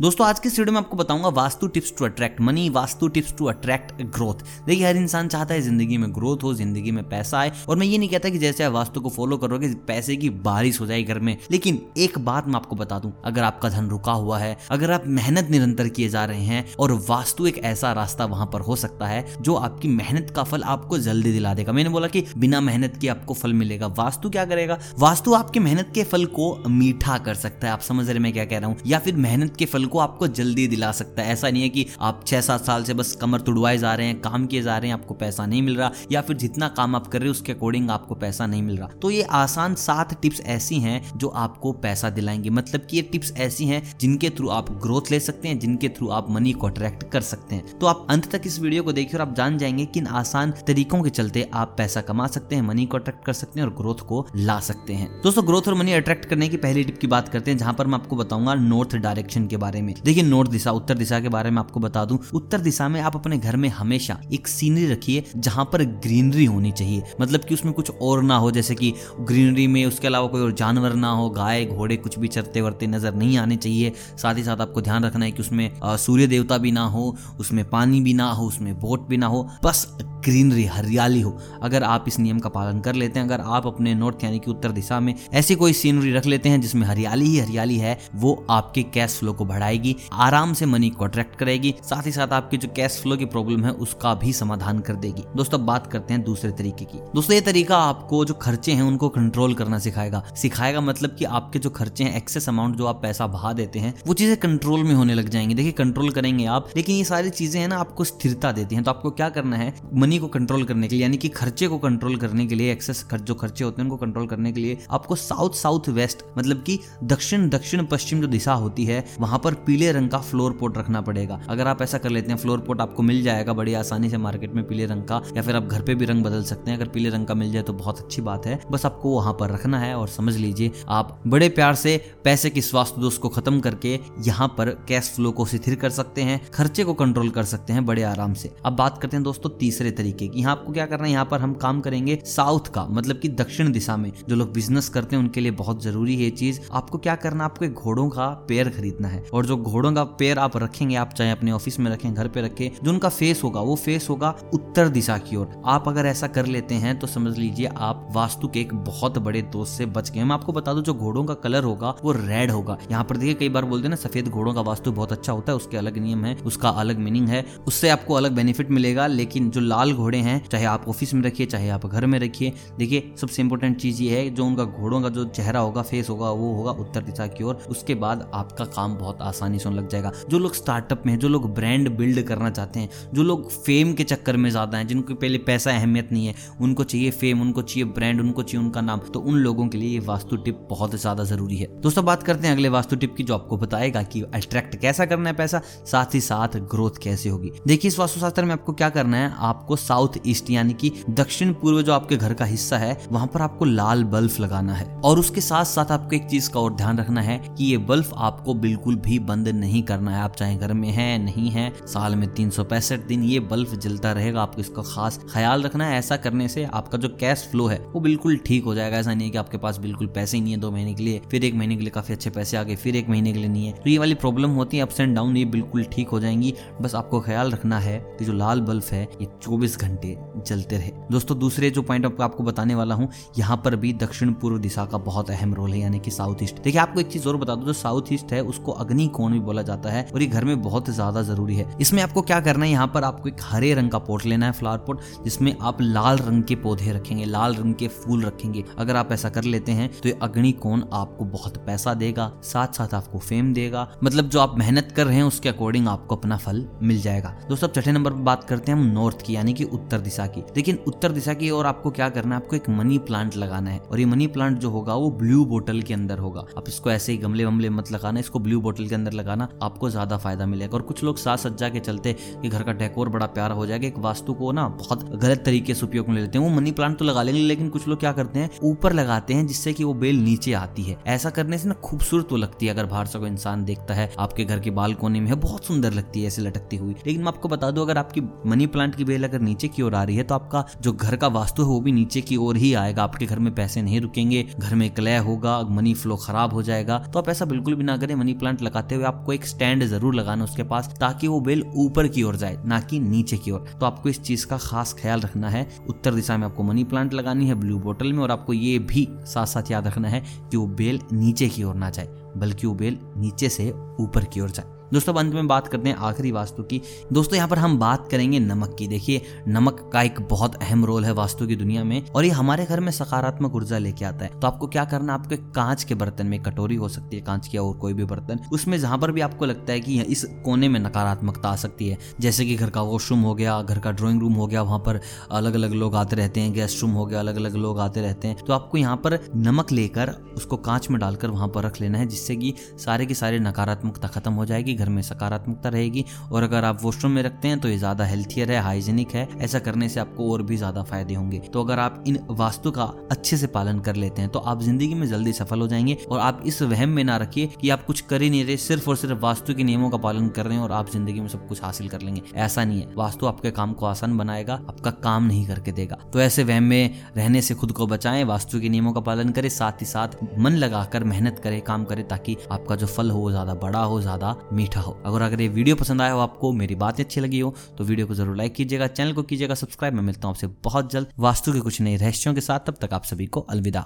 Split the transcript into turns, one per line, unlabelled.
दोस्तों, आज के वीडियो में आपको बताऊँगा Vastu tips to attract money Vastu tips to attract growth देखिए, हर इंसान चाहता है ज़िंदगी में ग्रोथ हो, ज़िंदगी में पैसा आए, और मैं ये नहीं कहता कि जैसे आप वास्तु को फॉलो करोगे, पैसे की बारिश हो जाए घर में। लेकिन एक बात मैं आपको बता दूँ, अगर आपका धन रुका हुआ है, अगर आप मेहनत निरंतर किए जा रहे हैं, और वास्तु एक ऐसा रास्ता वहाँ पर हो सकता है, जो आपकी मेहनत का फल आपको जल्दी दिला देगा। मैंने बोला कि बिना मेहनत के आपको फल मिलेगा। वास्तु क्या करेगा? वास्तु आपके मेहनत के फल को मीठा कर सकता है। आप समझ रहे मैं क्या कह रहा हूँ? या फिर मेहनत के फल को आपको जल्दी दिला सकता है। ऐसा नहीं है कि आप छह सात साल से बस कमर तुड़वाए जा रहे हैं, काम किए जा रहे हैं, आपको पैसा नहीं मिल रहा, या फिर जितना काम आप कर रहे हो, उसके अकॉर्डिंग आपको पैसा नहीं मिल रहा। तो ये आसान सात टिप्स ऐसी हैं जो आपको पैसा दिलाएँगे। मतलब कि ये टिप्स ऐसी हैं जिनके थ्रू आप ग्रोथ ले सकते हैं, जिनके थ्रू आप मनी को अट्रैक्ट कर सकते हैं। तो आप अंत तक इस वीडियो को देखिए और आप जान जाएँगे किन आसान तरीकों के चलते आप पैसा कमा सकते हैं, मनी को अट्रैक्ट कर सकते हैं और ग्रोथ को ला सकते हैं। दोस्तों, ग्रोथ और मनी अट्रैक्ट करने की पहली टिप की बात करते हैं, जहाँ पर मैं आपको बताऊँगा नॉर्थ डायरेक्शन के बारे में देखिए नॉर्थ दिशा, उत्तर दिशा के बारे में आपको बता दूँ। उत्तर दिशा में आप अपने घर में हमेशा एक सीनरी रखिए जहाँ पर ग्रीनरी होनी चाहिए। मतलब कि उसमें कुछ और ना हो, जैसे कि ग्रीनरी में उसके अलावा कोई और जानवर ना हो, गाय, घोड़े, कुछ भी चरते वरते नज़र नहीं आने चाहिए। साथ ही साथ आपको ध्यान रखना है कि उसमें सूर्य देवता भी ना हो, उसमें पानी भी ना हो, उसमें बोट भी ना हो। बस ग्रीनरी हरियाली हो। अगर आप इस नियम का पालन कर लेते हैं, अगर आप अपने नॉर्थ यानी कि उत्तर दिशा में ऐसी कोई सीनरी रख लेते हैं जिसमें हरियाली ही हरियाली है, वो आपके कैश फ्लो को बढ़ाएगी आराम से मनी को अट्रैक्ट करेगी, साथ ही साथ आपकी जो कैश फ्लो की प्रॉब्लम है, उसका भी समाधान कर देगी। दोस्तों बात करते हैं दूसरे तरीके की। दोस्तों, ये तरीका आपको जो खर्चे हैं, उनको कंट्रोल करना सिखाएगा। सिखाएगा मतलब कि आपके जो खर्चे हैं एक्सेस अमाउंट जो आप पैसा बहा देते हैं, वो चीज़ें कंट्रोल में होने लग जाएँगी। देखिए कंट्रोल करेंगे आप, लेकिन ये सारी चीज़ें है ना, आपको स्थिरता देती हैं। तो आपको क्या करना है मनी को कंट्रोल करने के लिए, यानी कि खर्चे को कंट्रोल करने के लिए एक्सेस जो खर्चे होते हैं, उनको कंट्रोल करने के लिए आपको साउथ साउथ वेस्ट मतलब कि दक्षिण दक्षिण पश्चिम जो दिशा होती है, वहाँ पर पीले रंग का फ्लोर पोट रखना पड़ेगा। अगर आप ऐसा कर लेते हैं, फ्लोर पोट आपको मिल जाएगा बड़ी आसानी से मार्केट में पीले रंग का, या फिर आप घर पे भी रंग बदल सकते हैं। अगर पीले रंग का मिल जाए तो बहुत अच्छी बात है। बस आपको वहाँ पर रखना है और समझ लीजिए, आप बड़े प्यार से पैसे की स्वास्थ्य दोष को खत्म करके यहाँ पर कैश फ्लो को स्थिर कर सकते हैं, खर्चे को कंट्रोल कर सकते हैं बड़े आराम से। अब बात करते हैं दोस्तों तीसरे तरीके की। यहाँ आपको क्या करना है, यहाँ पर हम काम करेंगे साउथ का मतलब की दक्षिण दिशा में। जो लोग बिज़नेस करते हैं, उनके लिए बहुत ज़रूरी है चीज़। आपको क्या करना आपको घोड़ों का पेयर खरीदना है और जो घोड़ों का पेयर आप रखेंगे, आप चाहे अपने ऑफ़िस में रखें, घर पे रखें, जो उनका फेस होगा, वो फेस होगा उत्तर दिशा की ओर। आप अगर ऐसा कर लेते हैं तो समझ लीजिए आप वास्तु के एक बहुत बड़े दोस्त से बच गए। मैं आपको बता दूँ, जो घोड़ों का कलर होगा, वो रेड होगा। यहाँ पर देखिए, कई बार बोलते हैं ना, सफ़ेद घोड़ों का वास्तु बहुत अच्छा होता है, उसके अलग नियम है, उसका अलग मीनिंग है, उससे आपको अलग बेनिफिट मिलेगा। लेकिन जो लाल घोड़े हैं, चाहे आप ऑफ़िस में रखिए, चाहे आप घर में रखिए, देखिए, सबसे इंपॉर्टेंट चीज़ ये है, जो उनका घोड़ों का जो चेहरा होगा फेस होगा, वो होगा उत्तर दिशा की ओर। उसके बाद आपका काम बहुत आसानी से लग जाएगा। जो लोग स्टार्टअप में जो लोग ब्रांड बिल्ड करना चाहते हैं, जो लोग फेम के चक्कर में ज़्यादा हैं, जिनको पहले पैसा अहमियत नहीं है, उनको चाहिए फेम उनको चाहिए ब्रांड उनको चाहिए उनका नाम तो उन लोगों के लिए ये वास्तु टिप बहुत ज़्यादा ज़रूरी है। दोस्तों, बात करते हैं अगले वास्तु टिप की जो आपको बताएगा कि अट्रैक्ट कैसा करना है पैसा, साथ ही साथ ग्रोथ कैसे होगी। देखिए, इस वास्तुशास्त्र में आपको क्या करना है? आपको साउथ ईस्ट यानी कि दक्षिण पूर्व जो आपके घर का हिस्सा है, वहाँ पर आपको लाल बल्ब लगाना है। और उसके साथ साथ आपको एक चीज़ का और ध्यान रखना है कि ये बल्ब आपको बिल्कुल भी बंद नहीं करना है। आप चाहे घर में है, नहीं है, साल में तीन सौ पैंसठ दिन ये बल्ब जलता रहेगा, आपको इसका खास ख्याल रखना है। ऐसा करने से आपका जो कैश फ्लो है, वो बिल्कुल ठीक हो जाएगा। ऐसा नहीं है कि आपके पास बिल्कुल पैसे ही नहीं है दो महीने के लिए, फिर एक महीने के लिए काफ़ी अच्छे पैसे आ गए, फिर एक महीने के लिए नहीं है। तो ये वाली प्रॉब्लम होती है अप्स एंड डाउन ये बिल्कुल ठीक हो जाएँगी। बस आपको ख्याल रखना है कि जो लाल बल्ब है, ये चौबीस घंटे जलते रहे। दोस्तों, दूसरे जो पॉइंट आपको बताने वाला हूँ, यहाँ पर भी दक्षिण पूर्व दिशा का बहुत अहम रोल है, यानी कि साउथ ईस्ट देखिए, आपको एक चीज़ और बता दो, जो साउथ ईस्ट है, उसको अग्नि कोण भी बोला जाता है, और ये घर में बहुत ज़्यादा ज़रूरी है। इसमें आपको क्या करना है? यहाँ पर आपको एक हरे रंग का पोट लेना है फ्लावर पोट जिसमें आप लाल रंग के पौधे रखेंगे, लाल रंग के फूल रखेंगे। अगर आप ऐसा कर लेते हैं तो ये अग्नि कोण आपको बहुत पैसा देगा साथ साथ आपको फेम देगा। मतलब जो आप मेहनत कर रहे हैं, उसके अकॉर्डिंग आपको अपना फल मिल जाएगा। दोस्तों छठे नंबर पर बात करते हैं हम नॉर्थ की, यानी कि उत्तर दिशा की। लेकिन उत्तर दिशा की, और आपको क्या करना है? आपको एक मनी प्लांट लगाना है, और ये मनी प्लांट जो होगा, वो ब्लू बोटल के अंदर होगा। आप इसको ऐसे ही गमले वमले मत लगाना, इसको ब्लू बोटल के अंदर लगाना आपको ज़्यादा फ़ायदा मिलेगा। और कुछ लोग साथ सज्जा के चलते कि घर का डेकोर बड़ा प्यारा हो जाएगा, एक वास्तु को ना बहुत गलत तरीके से उपयोग में ले लेते हैं। वो मनी प्लांट तो लगा लेंगे, लेकिन कुछ लोग क्या करते हैं, ऊपर लगाते हैं, जिससे कि वो बेल नीचे आती है। ऐसा करने से ना खूबसूरत तो लगती है। अगर बाहर से कोई इंसान देखता है, आपके घर के बालकोनी में बहुत सुंदर लगती है ऐसे लटकती हुई। लेकिन मैं आपको बता दूँ, अगर आपकी मनी प्लांट की बेल अगर नीचे की ओर आ रही है तो आपका जो घर का वास्तु है, वो भी नीचे की ओर ही आएगा। आपके घर में पैसे नहीं रुकेंगे, घर में क्लय होगा मनी फ्लो खराब हो जाएगा। तो आप ऐसा बिल्कुल भी ना करें मनी प्लांट लगाते जाते हुए आपको एक स्टैंड ज़रूर लगाना उसके पास, ताकि वो बेल ऊपर की ओर जाए, ना कि नीचे की ओर। तो आपको इस चीज़ का खास ख्याल रखना है। उत्तर दिशा में आपको मनी प्लांट लगानी है ब्लू बोटल में, और आपको ये भी साथ साथ याद रखना है कि वो बेल नीचे की ओर ना जाए, बल्कि वो बेल नीचे से ऊपर की ओर जाए। दोस्तों अंत में बात करते हैं आखिरी वास्तु की। दोस्तों, यहाँ पर हम बात करेंगे नमक की। देखिए, नमक का एक बहुत अहम रोल है वास्तु की दुनिया में, और ये हमारे घर में सकारात्मक ऊर्जा लेके आता है। तो आपको क्या करना आपको कांच के बर्तन में कटोरी हो सकती है कांच की, और कोई भी बर्तन, उसमें जहाँ पर भी आपको लगता है कि इस कोने में नकारात्मकता आ सकती है। जैसे कि घर का वॉशरूम हो गया, घर का ड्रॉइंग रूम हो गया, वहाँ पर अलग अलग लोग आते रहते हैं गेस्ट रूम हो गया अलग अलग लोग आते रहते हैं। तो आपको यहाँ पर नमक लेकर उसको कांच में डालकर वहाँ पर रख लेना है, जिससे कि सारे की सारे नकारात्मकता खत्म हो जाएगी। घर में सकारात्मकता रहेगी। और अगर आप वॉशरूम में रखते हैं तो ये ज़्यादा हेल्थियर है हाइजेनिक है। ऐसा करने से आपको और भी ज़्यादा फ़ायदे होंगे। तो अगर आप इन वास्तु का अच्छे से पालन कर लेते हैं तो आप ज़िंदगी में जल्दी सफल हो जाएँगे। और आप इस वहम में ना रखिए कि आप कुछ कर ही नहीं रहे, सिर्फ़ और सिर्फ़ वास्तु के नियमों का पालन कर रहे हैं और आप ज़िंदगी में सब कुछ हासिल कर लेंगे। ऐसा नहीं है। वास्तु आपके काम को आसान बनाएगा, आपका काम नहीं करके देगा। तो ऐसे वहम में रहने से खुद को बचाएँ, वास्तु के नियमों का पालन करें, साथ ही साथ मन लगाकर मेहनत करें, काम करें, ताकि आपका जो फल हो वो ज़्यादा बड़ा हो, ज़्यादा मीठा हो। अगर अगर ये वीडियो पसंद आया हो, आपको मेरी बातें अच्छी लगी हो तो वीडियो को ज़रूर लाइक कीजिएगा, चैनल को कीजिएगा सब्सक्राइब मैं मिलता हूँ आपसे बहुत जल्द। वास्तु के कुछ नए रहस्यों के साथ, तब तक आप सभी को अलविदा।